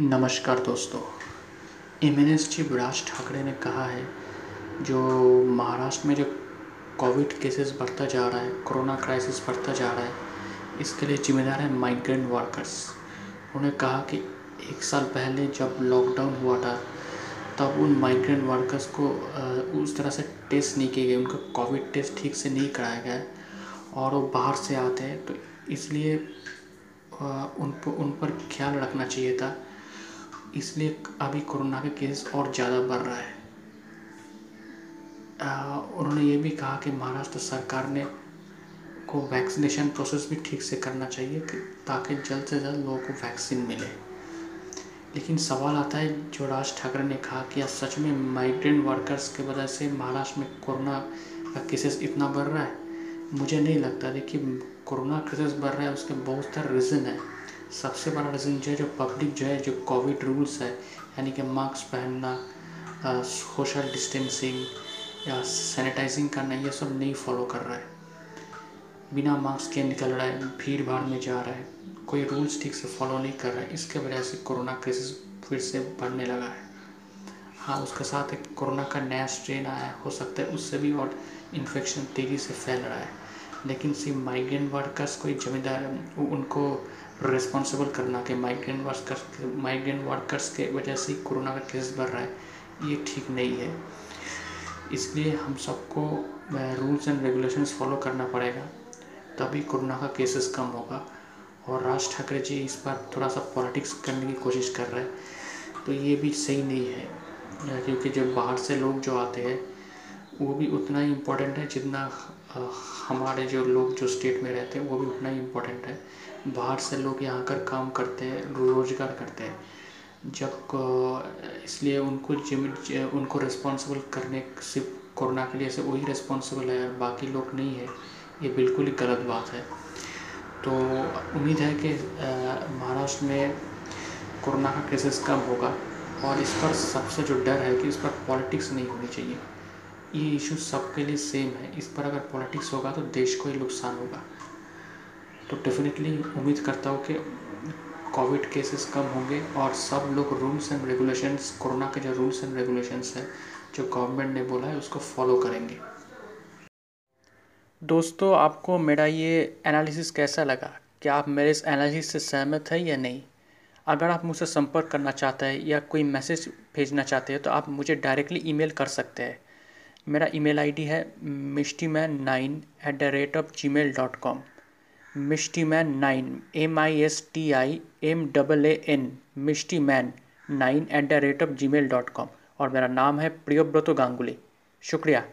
नमस्कार दोस्तों। M N S chief Raj Thackeray ने कहा है, जो महाराष्ट्र में जो कोविड केसेस बढ़ता जा रहा है कोरोना क्राइसिस बढ़ता जा रहा है, इसके लिए जिम्मेदार है माइग्रेंट वर्कर्स उन्होंने कहा कि एक साल पहले जब लॉकडाउन हुआ था, तब उन माइग्रेंट वर्कर्स को उस तरह से टेस्ट नहीं किए गए, उनका कोविड टेस्ट ठीक से नहीं कराया गया और वो बाहर से आते हैं। तो इसलिए उन पर उन पर ख्याल रखना चाहिए था इसलिए अभी कोरोना के केस और ज़्यादा बढ़ रहा है। उन्होंने ये भी कहा कि महाराष्ट्र सरकार ने को वैक्सीनेशन प्रोसेस भी ठीक से करना चाहिए कि ताकि जल्द से जल्द लोगों को वैक्सीन मिले। लेकिन सवाल आता है, जो राज ठाकरे ने कहा कि सच में माइग्रेंट वर्कर्स के वजह से महाराष्ट्र में कोरोना का केसेस इतना बढ़ रहा है, मुझे नहीं लगता। देखिए, कोरोना केसेस बढ़ रहा है, उसके बहुत सारे रीज़न है। सबसे बड़ा रीज़न जो है, जो पब्लिक जो है, जो कोविड रूल्स है, यानी कि मास्क पहनना सोशल डिस्टेंसिंग या सैनिटाइजिंग करना, ये सब नहीं फॉलो कर रहा है। बिना मास्क के निकल रहा है, भीड़ भाड़ में जा रहा है, कोई रूल्स ठीक से फॉलो नहीं कर रहा है, इसके वजह से कोरोना केसेस फिर से बढ़ने लगा है। हाँ उसके साथ एक कोरोना का नया स्ट्रेन आया, हो सकता है उससे भी और इन्फेक्शन तेज़ी से फैल रहा है। लेकिन सिर्फ़ माइग्रेंट वर्कर्स कोई जिम्मेदार उनको रिस्पॉन्सिबल करना कि माइग्रेंट वर्कर्स माइग्रेंट वर्कर्स के वजह से कोरोना का केस बढ़ रहा है। ये ठीक नहीं है। इसलिए हम सबको रूल्स एंड रेगुलेशंस फॉलो करना पड़ेगा। तभी कोरोना का केसेस कम होगा। और राज ठाकरे जी इस बार थोड़ा सा पॉलिटिक्स करने की कोशिश कर रहे हैं। तो ये भी सही नहीं है। क्योंकि जब बाहर से लोग जो आते हैं, वो भी उतना ही इम्पोर्टेंट है जितना हमारे जो लोग, जो स्टेट में रहते हैं, वो भी उतना ही इम्पोर्टेंट है। बाहर से लोग यहाँ कर काम करते हैं, रोज़गार करते हैं। जब इसलिए उनको जिम, उनको रिस्पॉन्सिबल करने सिर्फ़ कोरोना के लिए से वही रिस्पॉन्सिबल है, बाकी लोग नहीं है। ये बिल्कुल ही गलत बात है। तो उम्मीद है कि महाराष्ट्र में कोरोना का केसेस कम होगा और इस पर सबसे जो डर है कि इस पर पॉलिटिक्स नहीं होनी चाहिए। ये इशू सबके लिए सेम है। इस पर अगर पॉलिटिक्स होगा तो देश को ही नुकसान होगा। तो डेफिनेटली उम्मीद करता हूँ कि कोविड केसेस कम होंगे और सब लोग रूल्स एंड रेगुलेशंस कोरोना के जो रूल्स एंड रेगुलेशंस है, जो गवर्नमेंट ने बोला है, उसको फॉलो करेंगे। दोस्तों, आपको मेरा ये एनालिसिस कैसा लगा? क्या आप मेरे इस एनालिसिस से सहमत है या नहीं? अगर आप मुझसे संपर्क करना चाहते हैं या कोई मैसेज भेजना चाहते हैं तो आप मुझे डायरेक्टली ईमेल कर सकते हैं। मेरा ईमेल आईडी है Mishti man nine at the rate of Gmail dot com. Mishti man nine M I S T I M double A N Mishti man nine at the rate of Gmail dot com. और मेरा नाम है प्रियोव्रत गांगुली। शुक्रिया।